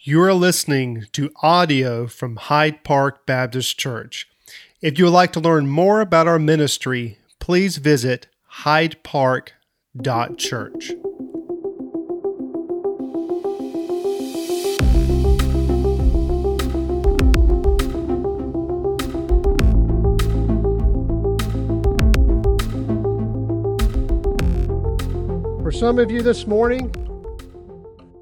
You are listening to audio from Hyde Park Baptist Church. If you would like to learn more about our ministry, please visit hydepark.church. For some of you this morning,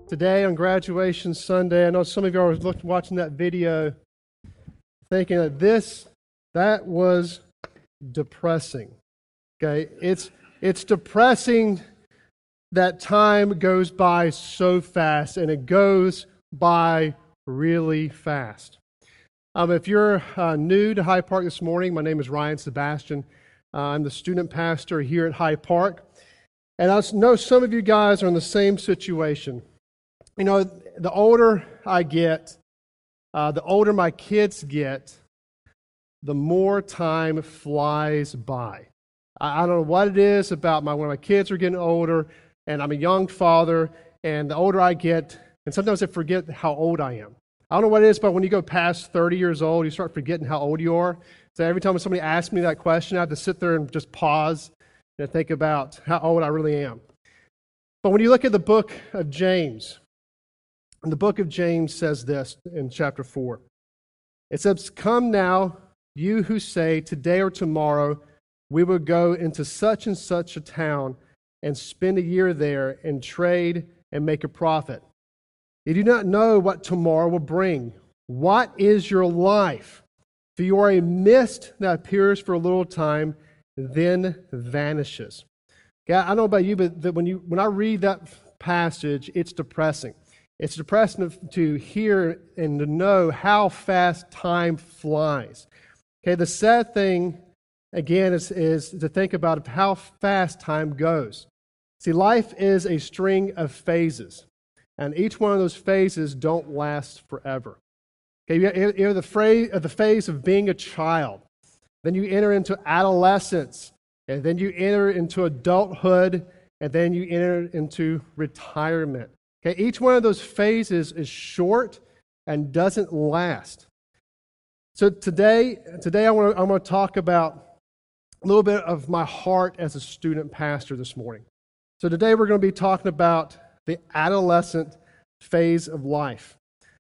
today on graduation Sunday, I know some of you are look, watching that video thinking that this, that was depressing. Okay, it's, it's depressing that time goes by so fast and it goes by really fast. Um, if you're uh, new to Hyde Park this morning, my name is Ryan Sebastian. Uh, I'm the student pastor here at Hyde Park. And I know some of you guys are in the same situation. You know, the older I get, uh, the older my kids get, the more time flies by. I, I don't know what it is about my when my kids are getting older, and I'm a young father, and the older I get, and sometimes I forget how old I am. I don't know what it is, but when you go past 30 years old, you start forgetting how old you are. So every time somebody asks me that question, I have to sit there and just pause and think about how old I really am. But when you look at the book of James, and the book of James says this in chapter 4. It says, Come now, you who say, Today or tomorrow we will go into such and such a town and spend a year there and trade and make a profit. You do not know what tomorrow will bring. What is your life? For you are a mist that appears for a little time, then vanishes. Okay, I don't know about you, but when, you, when I read that passage, it's depressing. It's depressing to hear and to know how fast time flies. Okay, the sad thing, again, is, is to think about how fast time goes. See, life is a string of phases, and each one of those phases don't last forever. Okay, you have the, phrase, uh, the phase of being a child, then you enter into adolescence, and then you enter into adulthood, and then you enter into retirement. Okay, each one of those phases is short and doesn't last. So today, today I want to, I want to talk about a little bit of my heart as a student pastor this morning. So today we're going to be talking about the adolescent phase of life.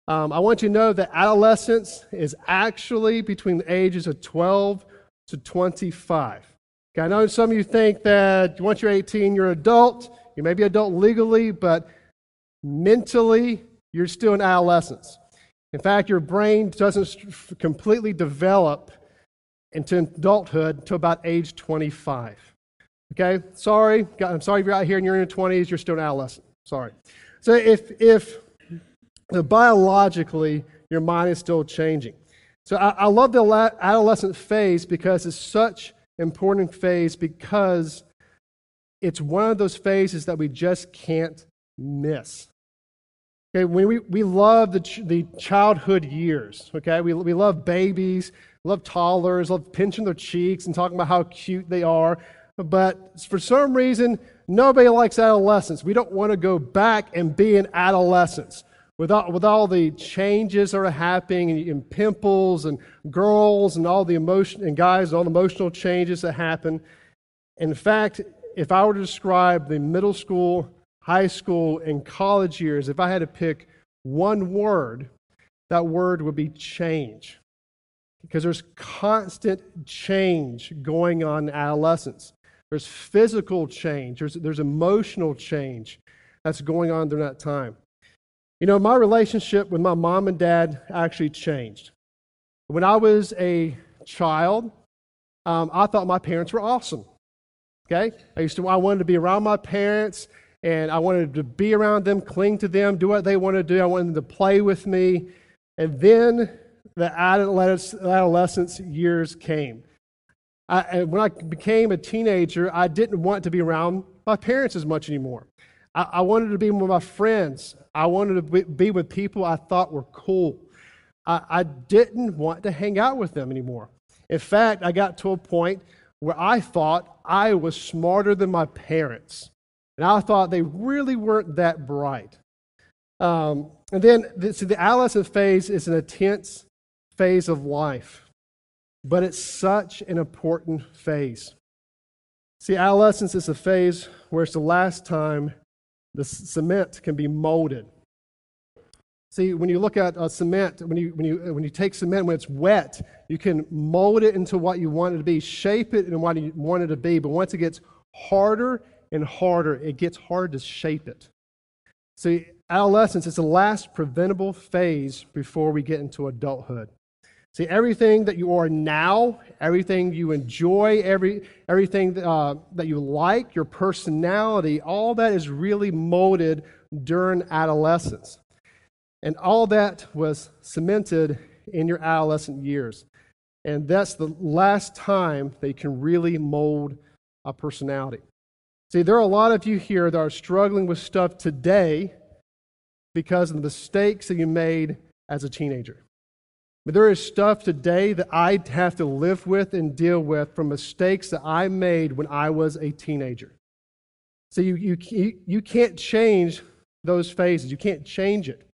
Um, I want you to know that adolescence is actually between the ages of 12 to 25. Okay, I know some of you think that once you're 18, you're an adult. You may be adult legally, but mentally, you're still in adolescence. In fact, your brain doesn't completely develop into adulthood until about age 25. Okay? Sorry. I'm sorry if you're out here and you're in your 20s, you're still an adolescent. Sorry. So if, if biologically your mind is still changing. So I, I love the adolescent phase because it's such an important phase because it's one of those phases that we just can't miss. Okay, when we, we love the, the childhood years, okay? We, we love babies, love toddlers, love pinching their cheeks and talking about how cute they are. But for some reason, nobody likes adolescence. We don't want to go back and be in adolescence. With all, with all the changes that are happening and, and pimples and girls and all the emotion and guys, all the emotional changes that happen. In fact, if I were to describe the middle school high school and college years, if I had to pick one word, that word would be change. Because there's constant change going on in adolescence. There's physical change, there's, there's emotional change that's going on during that time. You know, my relationship with my mom and dad actually changed. When I was a child, um, I thought my parents were awesome. Okay? I used to, I wanted to be around my parents and I wanted to be around them, cling to them, do what they wanted to do. I wanted them to play with me. And then the adolescence years came. I, when I became a teenager, I didn't want to be around my parents as much anymore. I, I wanted to be with my friends. I wanted to be with people I thought were cool. I, I didn't want to hang out with them anymore. In fact, I got to a point where I thought I was smarter than my parents. And I thought they really weren't that bright. Um, and then, the, see, the adolescent phase is an intense phase of life, but it's such an important phase. See, adolescence is a phase where it's the last time the cement can be molded. See, when you look at uh, cement, when you, when, you, when you take cement, when it's wet, you can mold it into what you want it to be, shape it in what you want it to be. But once it gets harder and harder, it gets hard to shape it. See, adolescence is the last preventable phase before we get into adulthood. See, everything that you are now, everything you enjoy, every, everything uh, that you like, your personality, all that is really molded during adolescence. And all that was cemented in your adolescent years. And that's the last time they can really mold a personality. See, there are a lot of you here that are struggling with stuff today because of the mistakes that you made as a teenager. But there is stuff today that I have to live with and deal with from mistakes that I made when I was a teenager. So you, you, you can't change those phases. You can't change it.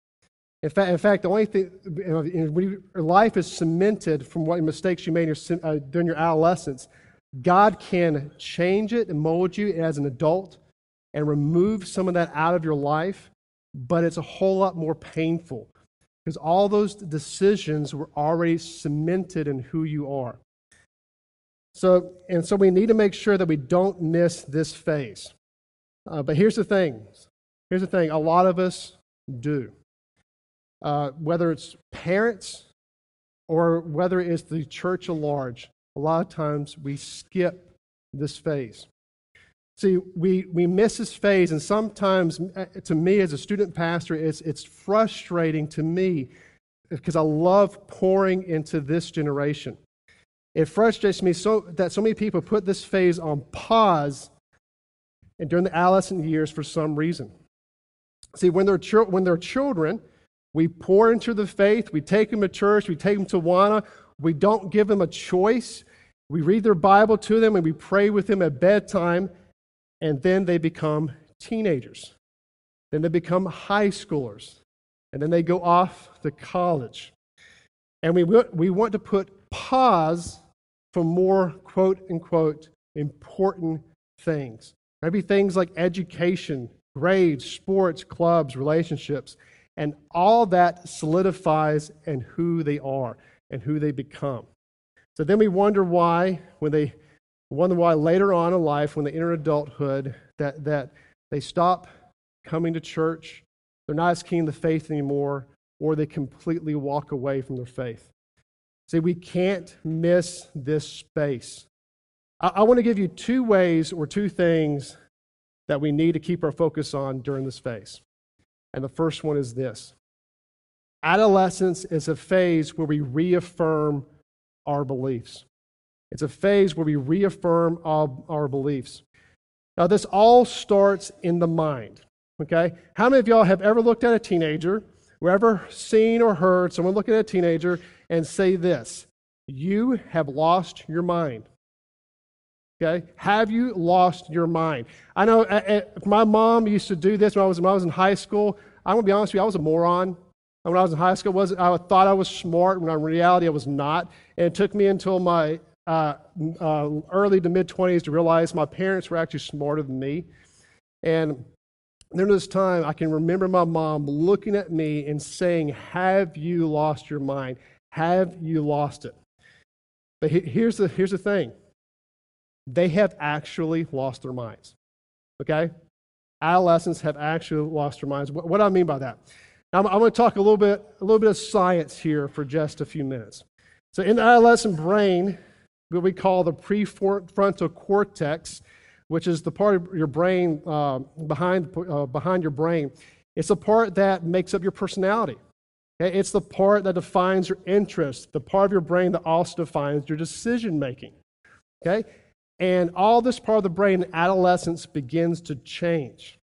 In fact, in fact the only thing, your life is cemented from what mistakes you made uh, during your adolescence, God can change it and mold you as an adult and remove some of that out of your life, but it's a whole lot more painful because all those decisions were already cemented in who you are. So, and so we need to make sure that we don't miss this phase. Uh, but here's the thing here's the thing a lot of us do. Uh, whether it's parents or whether it's the church at large, a lot of times we skip this phase. See, we, we miss this phase, and sometimes uh, to me as a student pastor, it's, it's frustrating to me because I love pouring into this generation. It frustrates me so that so many people put this phase on pause and during the adolescent years for some reason. See, when they're, ch- when they're children, we pour into the faith, we take them to church, we take them to Awana, we don't give them a choice. We read their Bible to them and we pray with them at bedtime and then they become teenagers. Then they become high schoolers. And then they go off to college. And we, we want to put pause for more quote unquote important things. Maybe things like education, grades, sports, clubs, relationships. And all that solidifies and who they are and who they become. So then we wonder why, when they wonder why later on in life, when they enter adulthood, that, that they stop coming to church, they're not as keen the faith anymore, or they completely walk away from their faith. See, we can't miss this space. I, I want to give you two ways or two things that we need to keep our focus on during this phase. And the first one is this adolescence is a phase where we reaffirm our beliefs. It's a phase where we reaffirm our, our beliefs. Now, this all starts in the mind. Okay? How many of y'all have ever looked at a teenager, or ever seen or heard someone look at a teenager and say this You have lost your mind? Okay? Have you lost your mind? I know uh, uh, my mom used to do this when I was, when I was in high school. I'm going to be honest with you, I was a moron. When I was in high school, was I thought I was smart, when in reality I was not. And it took me until my uh, uh, early to mid 20s to realize my parents were actually smarter than me. And during this time, I can remember my mom looking at me and saying, Have you lost your mind? Have you lost it? But here's the, here's the thing they have actually lost their minds. Okay? Adolescents have actually lost their minds. What, what do I mean by that? I'm, I'm going to talk a little bit, a little bit of science here for just a few minutes. So, in the adolescent brain, what we call the prefrontal cortex, which is the part of your brain uh, behind, uh, behind your brain. It's the part that makes up your personality. Okay? It's the part that defines your interests, the part of your brain that also defines your decision making. Okay? And all this part of the brain in adolescence begins to change.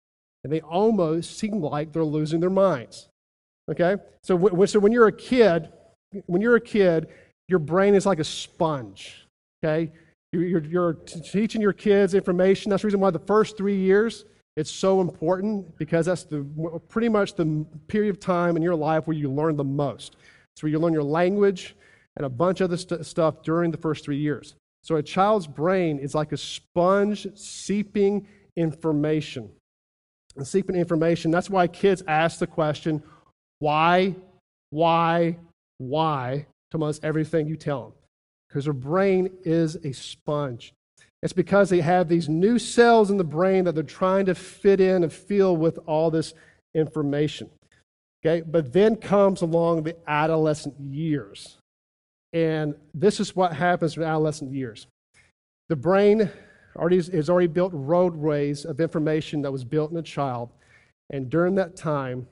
And they almost seem like they're losing their minds. Okay? So, w- so when you're a kid, when you're a kid, your brain is like a sponge okay? You're, you're, teaching your kids information. That's the reason why the first three years It's so important because that's the, pretty much the period of time in your life where you learn the most. It's where you learn your language and a bunch of other st- stuff during the first three years. So a child's brain is like a sponge seeping information. And seeping information. That's why kids ask the question, why, why, why, to almost everything you tell them. Because their brain is a sponge. It's because they have these new cells in the brain that they're trying to fit in and fill with all this information. Okay, but then comes along the adolescent years. And this is what happens in adolescent years. The brain already has already built roadways of information that was built in a child. And during that time,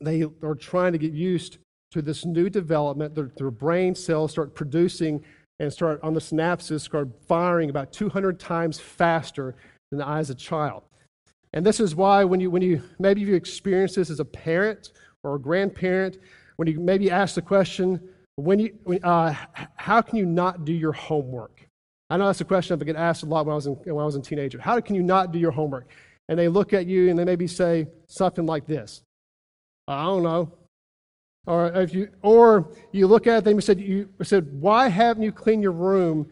they are trying to get used to this new development. Their, their brain cells start producing and start on the synapses, start firing about 200 times faster than the eyes of a child. And this is why when you, when you maybe you experience this as a parent or a grandparent, when you maybe ask the question, when you, uh, how can you not do your homework? I know that's a question I get asked a lot when I was in, when I was a teenager. How can you not do your homework? And they look at you and they maybe say something like this I don't know. Or if you, or you look at them and said, you said, why haven't you cleaned your room?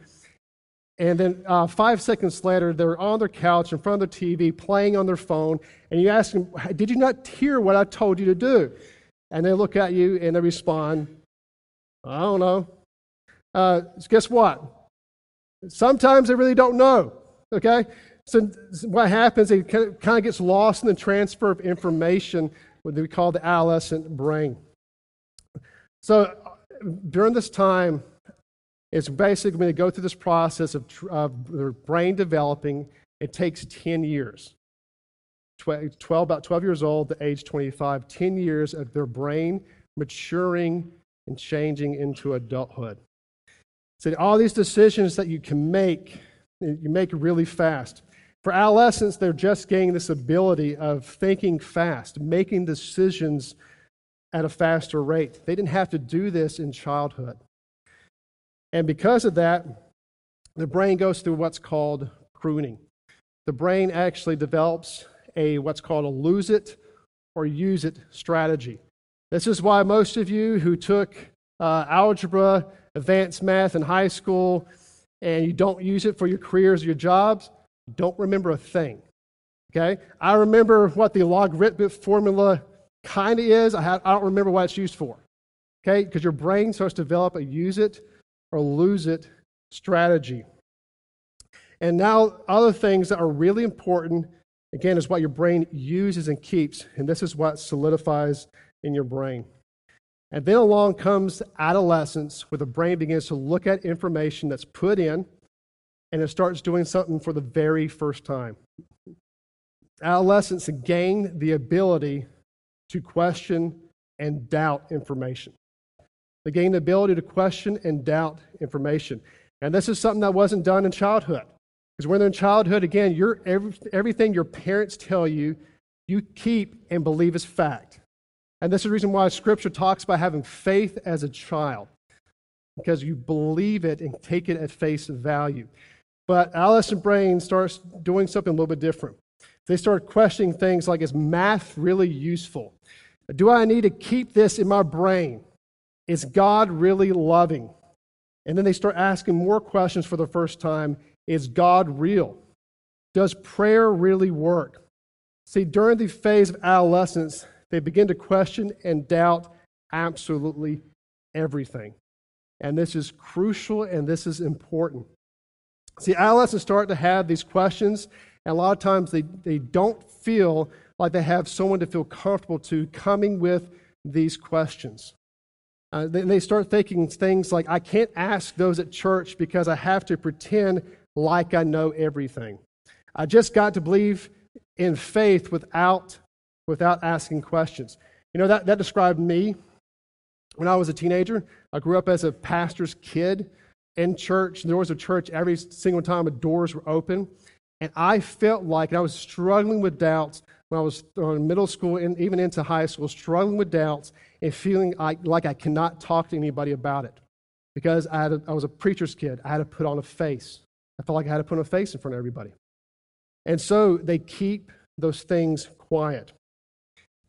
And then uh, five seconds later, they're on their couch in front of their TV playing on their phone, and you ask them, Did you not hear what I told you to do? And they look at you and they respond, I don't know. Uh, guess what? Sometimes they really don't know. Okay? So what happens, it kind of gets lost in the transfer of information, what we call the adolescent brain. So during this time, it's basically going to go through this process of, of their brain developing. It takes 10 years. 12, about 12 years old to age 25, 10 years of their brain maturing and changing into adulthood. So all these decisions that you can make, you make really fast. For adolescents, they're just gaining this ability of thinking fast, making decisions at a faster rate. They didn't have to do this in childhood. And because of that, the brain goes through what's called pruning. The brain actually develops a what's called a lose it or use it strategy. This is why most of you who took uh, algebra, advanced math in high school, and you don't use it for your careers or your jobs, don't remember a thing. Okay? I remember what the logarithmic formula kind of is. I, have, I don't remember what it's used for. Okay? Because your brain starts to develop a use it or lose it strategy. And now, other things that are really important, again, is what your brain uses and keeps. And this is what solidifies in your brain. And then along comes adolescence, where the brain begins to look at information that's put in and it starts doing something for the very first time. Adolescents gain the ability to question and doubt information. They gain the ability to question and doubt information. And this is something that wasn't done in childhood. Because when they're in childhood, again, you every, everything your parents tell you, you keep and believe is fact. And this is the reason why Scripture talks about having faith as a child, because you believe it and take it at face value. But adolescent brain starts doing something a little bit different. They start questioning things like, is math really useful? Do I need to keep this in my brain? Is God really loving? And then they start asking more questions for the first time Is God real? Does prayer really work? See, during the phase of adolescence, they begin to question and doubt absolutely everything. And this is crucial and this is important. See, adolescents start to have these questions, and a lot of times they, they don't feel like they have someone to feel comfortable to coming with these questions. Uh, they, they start thinking things like, I can't ask those at church because I have to pretend like I know everything. I just got to believe in faith without, without asking questions. You know, that, that described me when I was a teenager. I grew up as a pastor's kid in church. There was a church every single time the doors were open. And I felt like I was struggling with doubts when I was in middle school and even into high school, struggling with doubts and feeling like, like I cannot talk to anybody about it. Because I was a preacher's kid, I had to put on a face. I felt like I had to put on a face in front of everybody. And so they keep those things quiet.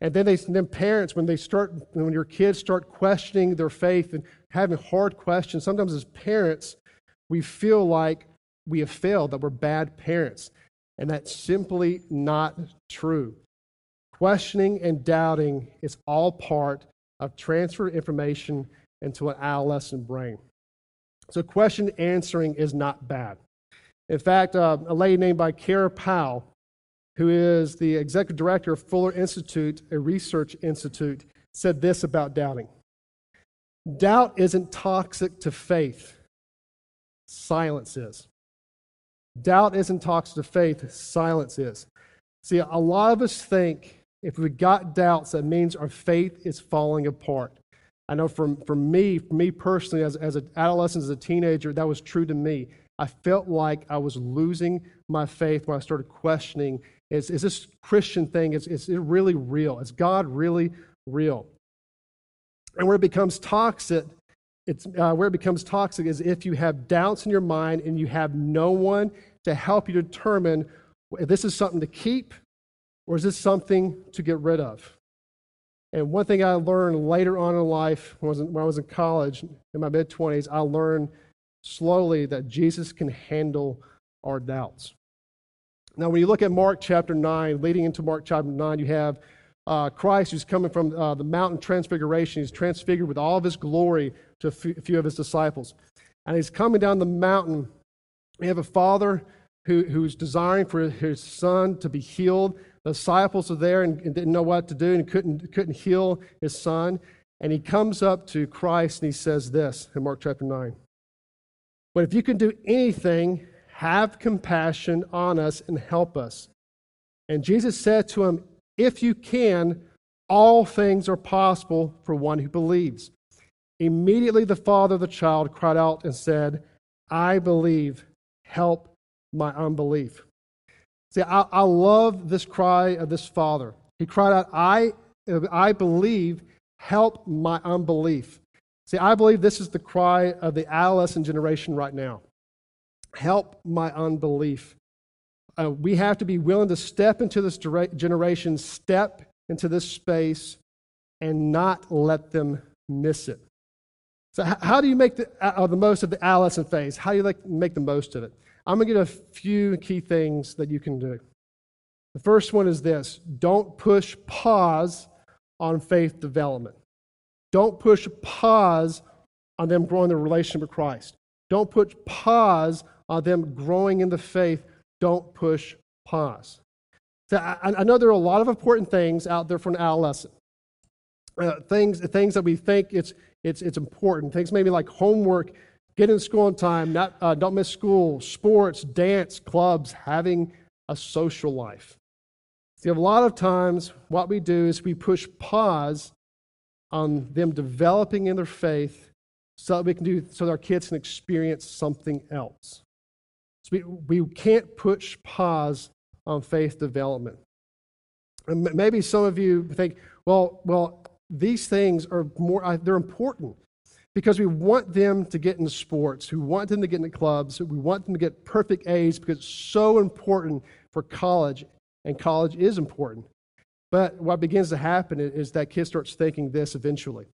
And then they then parents, when they start when your kids start questioning their faith and having hard questions, sometimes as parents, we feel like we have failed, that we're bad parents. And that's simply not true. Questioning and doubting is all part of transfer information into an adolescent brain. So, question answering is not bad. In fact, uh, a lady named by Kara Powell, who is the executive director of Fuller Institute, a research institute, said this about doubting Doubt isn't toxic to faith, silence is. Doubt isn't toxic to faith, silence is. See, a lot of us think if we've got doubts, that means our faith is falling apart. I know for, for me, for me personally, as, as an adolescent, as a teenager, that was true to me. I felt like I was losing my faith when I started questioning is, is this Christian thing, is, is it really real? Is God really real? And where it becomes toxic, it's, uh, where it becomes toxic is if you have doubts in your mind and you have no one to help you determine if this is something to keep or is this something to get rid of? And one thing I learned later on in life, when I was in, when I was in college, in my mid 20s, I learned slowly that Jesus can handle our doubts. Now, when you look at Mark chapter 9, leading into Mark chapter 9, you have uh, Christ who's coming from uh, the mountain transfiguration. He's transfigured with all of his glory to a few of his disciples. And he's coming down the mountain. We have a father who, who's desiring for his son to be healed. The disciples are there and, and didn't know what to do and couldn't, couldn't heal his son. And he comes up to Christ and he says this in Mark chapter 9. But if you can do anything, have compassion on us and help us. And Jesus said to him, If you can, all things are possible for one who believes. Immediately the father of the child cried out and said, I believe, help my unbelief. See, I, I love this cry of this father. He cried out, I, I believe, help my unbelief. See, I believe this is the cry of the adolescent generation right now. Help my unbelief. Uh, we have to be willing to step into this generation, step into this space, and not let them miss it. So, how do you make the, uh, the most of the adolescent phase? How do you like, make the most of it? I'm going to get a few key things that you can do. The first one is this don't push pause on faith development. Don't push pause on them growing their relationship with Christ. Don't put pause on them growing in the faith. Don't push pause. So I, I know there are a lot of important things out there for an adolescent. Uh, things, things that we think it's, it's, it's important. Things maybe like homework Get in school on time, not, uh, don't miss school, sports, dance, clubs, having a social life. See, a lot of times what we do is we push pause on them developing in their faith so that we can do so that our kids can experience something else. So we, we can't push pause on faith development. And maybe some of you think, well, well, these things are more, they're important because we want them to get into sports, we want them to get into clubs, we want them to get perfect A's because it's so important for college, and college is important. But what begins to happen is that kid starts thinking this eventually.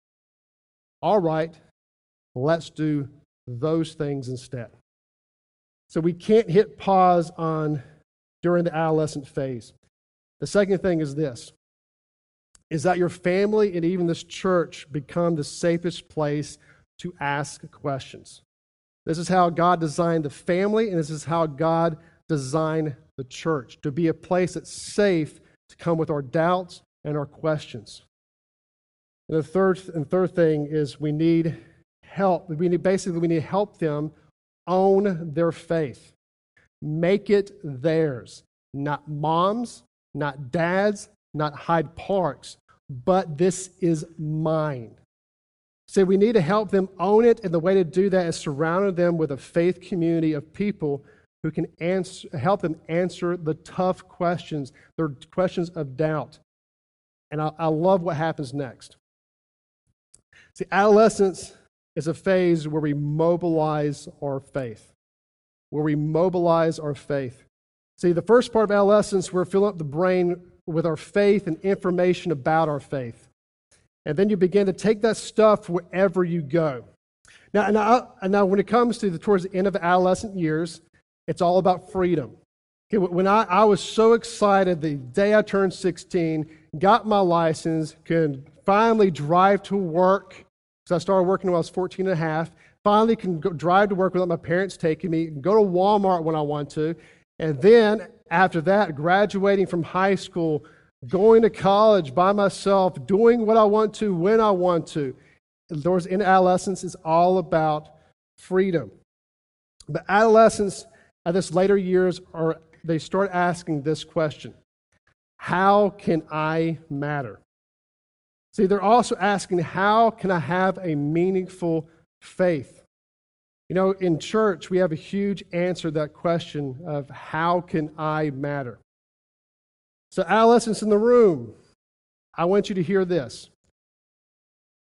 All right, let's do those things instead. So we can't hit pause on during the adolescent phase. The second thing is this is that your family and even this church become the safest place to ask questions. This is how God designed the family, and this is how God designed the church to be a place that's safe to come with our doubts and our questions. And the third and third thing is we need help. We need basically we need to help them own their faith. Make it theirs. Not mom's, not dad's, not Hyde Park's, but this is mine. So we need to help them own it, and the way to do that is surrounding them with a faith community of people who can answer, help them answer the tough questions, the questions of doubt. And I, I love what happens next. See, adolescence is a phase where we mobilize our faith, where we mobilize our faith. See, the first part of adolescence, we're filling up the brain with our faith and information about our faith. And then you begin to take that stuff wherever you go. Now, now, now when it comes to the, towards the end of adolescent years, it's all about freedom. Okay, when I, I was so excited the day I turned 16, got my license, could finally drive to work, because I started working when I was 14 and a half, finally can go, drive to work without my parents taking me, go to Walmart when I want to, and then after that, graduating from high school, going to college by myself, doing what I want to when I want to. Towards in adolescence is all about freedom. But adolescents at uh, this later years are they start asking this question How can I matter? See, they're also asking, How can I have a meaningful faith? You know, in church, we have a huge answer to that question of how can I matter? So, adolescents in the room, I want you to hear this.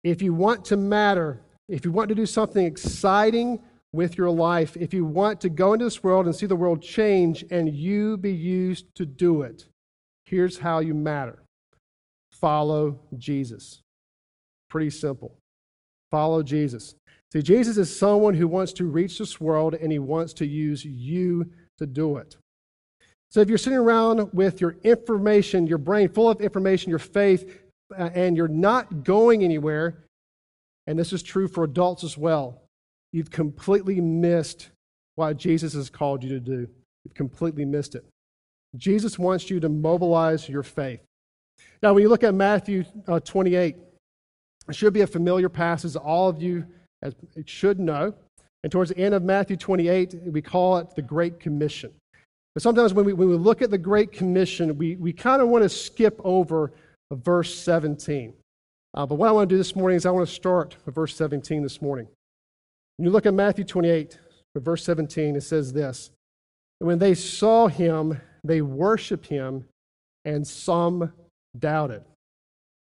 If you want to matter, if you want to do something exciting with your life, if you want to go into this world and see the world change and you be used to do it, here's how you matter follow Jesus. Pretty simple. Follow Jesus. See, Jesus is someone who wants to reach this world and he wants to use you to do it. So if you're sitting around with your information, your brain full of information, your faith, uh, and you're not going anywhere, and this is true for adults as well, you've completely missed what Jesus has called you to do. You've completely missed it. Jesus wants you to mobilize your faith. Now, when you look at Matthew uh, 28, it should be a familiar passage. All of you as it should know. And towards the end of Matthew 28, we call it the Great Commission. But sometimes when we, when we look at the Great Commission, we, we kind of want to skip over verse 17. Uh, but what I want to do this morning is I want to start with verse 17 this morning. When you look at Matthew 28, verse 17, it says this When they saw him, they worshiped him, and some doubted.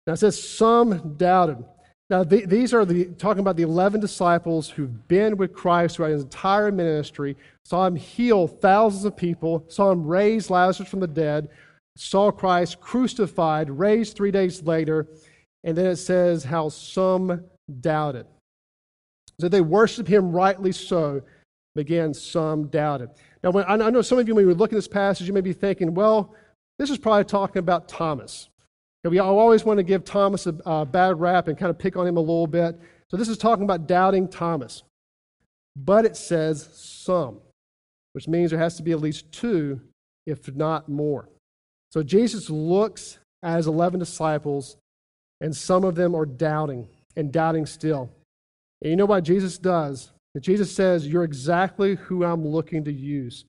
Now it says some doubted. Now, the, these are the, talking about the 11 disciples who've been with Christ throughout his entire ministry, saw him heal thousands of people, saw him raise Lazarus from the dead, saw Christ crucified, raised three days later, and then it says how some doubted. So they worshiped him rightly so, but again, some doubted. Now, when, I know some of you, when you look at this passage, you may be thinking, well, this is probably talking about Thomas. We always want to give Thomas a, a bad rap and kind of pick on him a little bit. So this is talking about doubting Thomas. But it says some, which means there has to be at least two, if not more. So Jesus looks at his 11 disciples, and some of them are doubting and doubting still. And you know what Jesus does? Jesus says, You're exactly who I'm looking to use.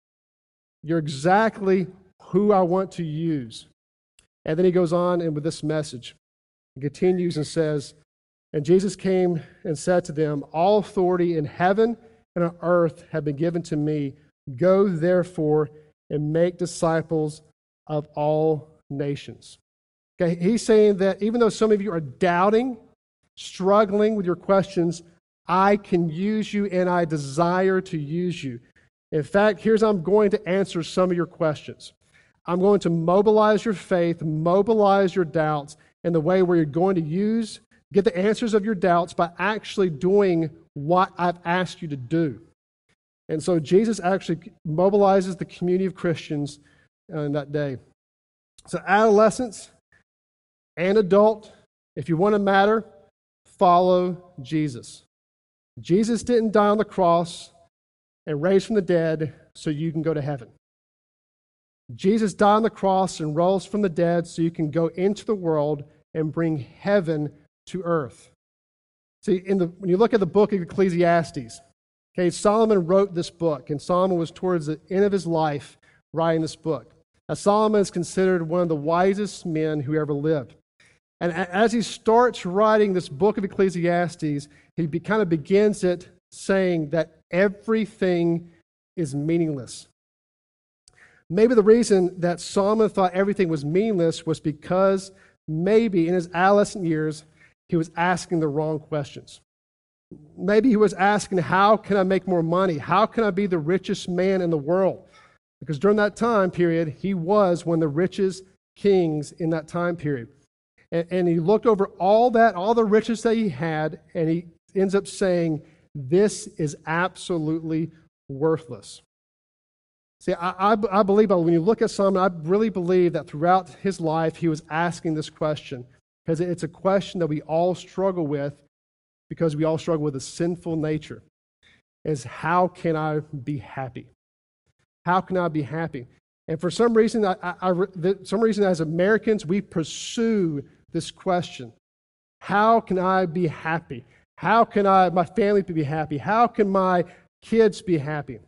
You're exactly who I want to use. And then he goes on and with this message. He continues and says, And Jesus came and said to them, All authority in heaven and on earth have been given to me. Go therefore and make disciples of all nations. Okay, he's saying that even though some of you are doubting, struggling with your questions, I can use you and I desire to use you. In fact, here's I'm going to answer some of your questions. I'm going to mobilize your faith, mobilize your doubts in the way where you're going to use, get the answers of your doubts by actually doing what I've asked you to do. And so Jesus actually mobilizes the community of Christians uh, in that day. So, adolescents and adult, if you want to matter, follow Jesus. Jesus didn't die on the cross and raise from the dead so you can go to heaven. Jesus died on the cross and rose from the dead so you can go into the world and bring heaven to earth. See, in the, when you look at the book of Ecclesiastes, okay, Solomon wrote this book, and Solomon was towards the end of his life writing this book. Now, Solomon is considered one of the wisest men who ever lived. And as he starts writing this book of Ecclesiastes, he be, kind of begins it saying that everything is meaningless. Maybe the reason that Solomon thought everything was meaningless was because maybe in his adolescent years he was asking the wrong questions. Maybe he was asking, How can I make more money? How can I be the richest man in the world? Because during that time period, he was one of the richest kings in that time period. And, and he looked over all that, all the riches that he had, and he ends up saying, This is absolutely worthless. See, I, I, I, believe when you look at Solomon, I really believe that throughout his life he was asking this question because it's a question that we all struggle with because we all struggle with a sinful nature. Is how can I be happy? How can I be happy? And for some reason, I, I, some reason as Americans, we pursue this question: How can I be happy? How can I, my family be happy? How can my kids be happy?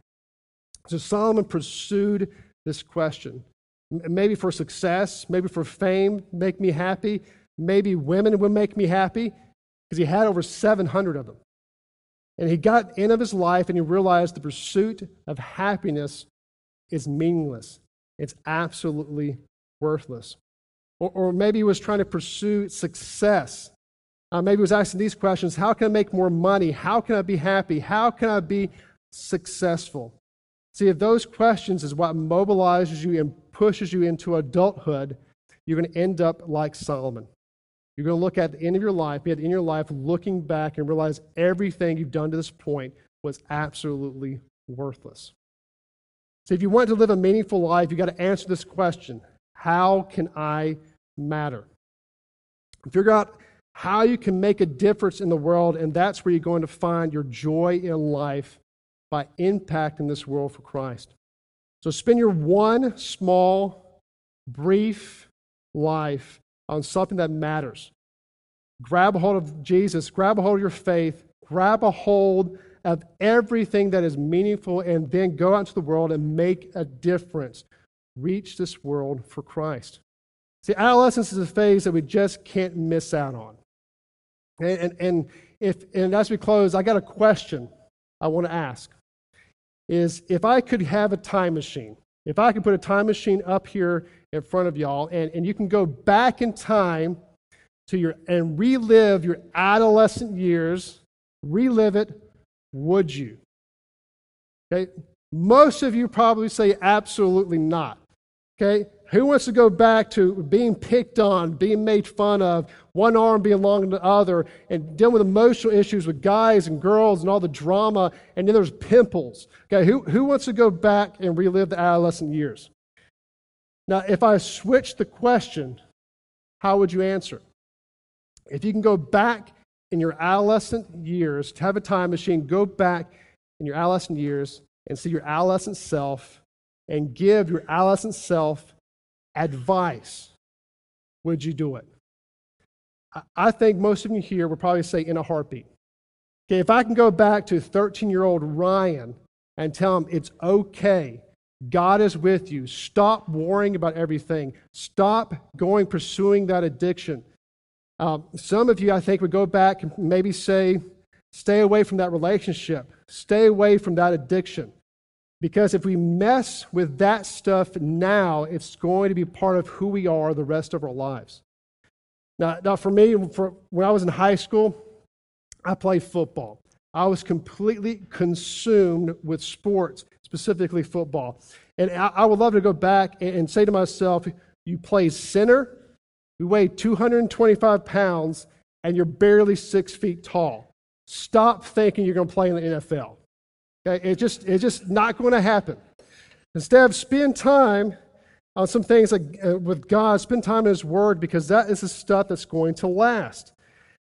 So Solomon pursued this question. Maybe for success, maybe for fame, make me happy. Maybe women would make me happy because he had over 700 of them. And he got in of his life and he realized the pursuit of happiness is meaningless. It's absolutely worthless. Or, or maybe he was trying to pursue success. Uh, maybe he was asking these questions How can I make more money? How can I be happy? How can I be successful? See, if those questions is what mobilizes you and pushes you into adulthood, you're going to end up like Solomon. You're going to look at the end of your life, be at the end of your life, looking back and realize everything you've done to this point was absolutely worthless. So, if you want to live a meaningful life, you've got to answer this question How can I matter? Figure out how you can make a difference in the world, and that's where you're going to find your joy in life by impacting this world for Christ. So spend your one small, brief life on something that matters. Grab a hold of Jesus, grab a hold of your faith, grab a hold of everything that is meaningful, and then go out into the world and make a difference. Reach this world for Christ. See, adolescence is a phase that we just can't miss out on. And, and, and, if, and as we close, I got a question I want to ask is if I could have a time machine, if I could put a time machine up here in front of y'all, and, and you can go back in time to your and relive your adolescent years, relive it, would you? Okay? Most of you probably say absolutely not. Okay? Who wants to go back to being picked on, being made fun of, one arm being longer than the other, and dealing with emotional issues with guys and girls and all the drama, and then there's pimples? Okay, who, who wants to go back and relive the adolescent years? Now, if I switch the question, how would you answer? If you can go back in your adolescent years, to have a time machine, go back in your adolescent years and see your adolescent self and give your adolescent self advice, would you do it? I think most of you here would probably say in a heartbeat. Okay, if I can go back to 13 year old Ryan and tell him it's okay, God is with you, stop worrying about everything, stop going pursuing that addiction. Um, some of you, I think, would go back and maybe say, stay away from that relationship, stay away from that addiction. Because if we mess with that stuff now, it's going to be part of who we are the rest of our lives. Now, now for me, for, when I was in high school, I played football. I was completely consumed with sports, specifically football. And I, I would love to go back and, and say to myself, you play center, you weigh 225 pounds, and you're barely six feet tall. Stop thinking you're going to play in the NFL. Okay? It's just, it's just not going to happen. Instead, of spend time on some things like, uh, with God, spend time in His Word because that is the stuff that's going to last.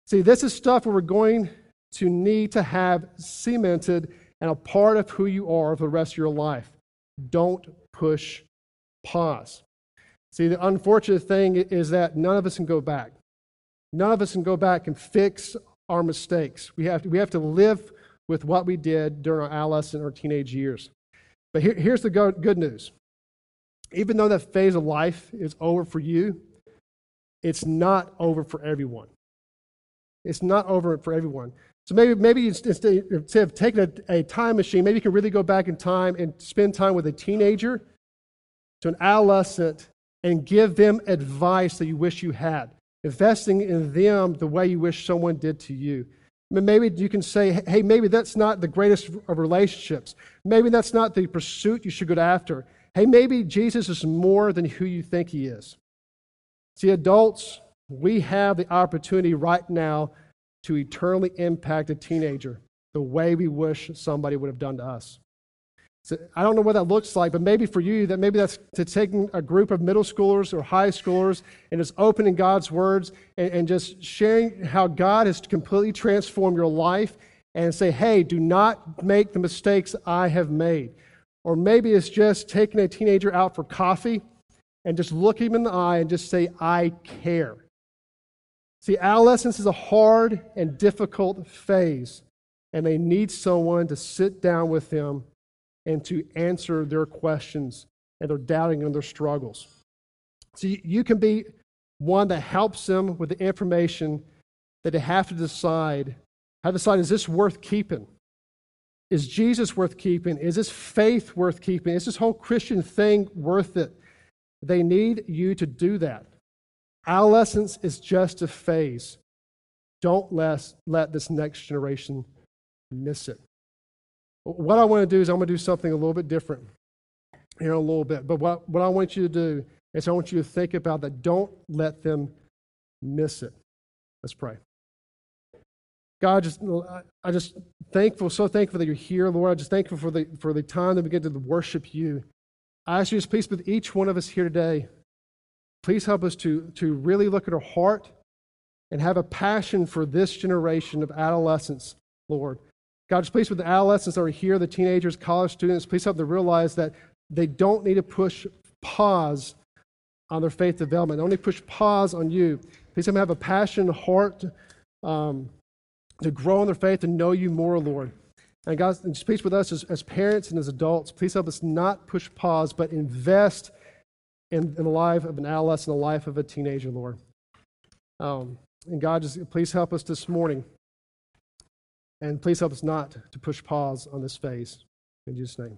See, this is stuff where we're going to need to have cemented and a part of who you are for the rest of your life. Don't push pause. See, the unfortunate thing is that none of us can go back. None of us can go back and fix our mistakes. We have to, we have to live with what we did during our adolescent or teenage years. But here, here's the go- good news even though that phase of life is over for you, it's not over for everyone. It's not over for everyone. So maybe, maybe instead, of taking a, a time machine, maybe you can really go back in time and spend time with a teenager to an adolescent and give them advice that you wish you had, investing in them the way you wish someone did to you. Maybe you can say, hey, maybe that's not the greatest of relationships. Maybe that's not the pursuit you should go after. Hey, maybe Jesus is more than who you think he is. See, adults, we have the opportunity right now to eternally impact a teenager the way we wish somebody would have done to us. So I don't know what that looks like, but maybe for you, that maybe that's to taking a group of middle schoolers or high schoolers and just opening God's words and, and just sharing how God has completely transformed your life and say, hey, do not make the mistakes I have made. Or maybe it's just taking a teenager out for coffee and just look him in the eye and just say, I care. See, adolescence is a hard and difficult phase, and they need someone to sit down with them and to answer their questions and their doubting and their struggles. So you can be one that helps them with the information that they have to decide how to decide is this worth keeping? Is Jesus worth keeping? Is this faith worth keeping? Is this whole Christian thing worth it? They need you to do that. Adolescence is just a phase. Don't let, let this next generation miss it. What I want to do is I'm going to do something a little bit different here in a little bit. But what, what I want you to do is I want you to think about that. Don't let them miss it. Let's pray. God, just I just thankful, so thankful that you're here, Lord. I just thankful for the for the time that we get to worship you. I ask you just please with each one of us here today. Please help us to, to really look at our heart and have a passion for this generation of adolescents, Lord. God, just please with the adolescents that are here, the teenagers, college students, please help them realize that they don't need to push pause on their faith development. They only push pause on you. Please help them have a passion, heart um, to grow in their faith and know you more, Lord. And God, and just please with us as, as parents and as adults, please help us not push pause, but invest in, in the life of an adolescent, the life of a teenager, Lord. Um, and God, just please help us this morning and please help us not to push pause on this phase. In Jesus' name.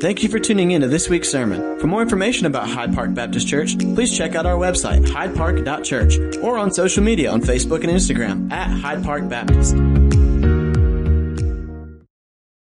Thank you for tuning in to this week's sermon. For more information about Hyde Park Baptist Church, please check out our website, hydepark.church, or on social media on Facebook and Instagram at Hyde Park Baptist.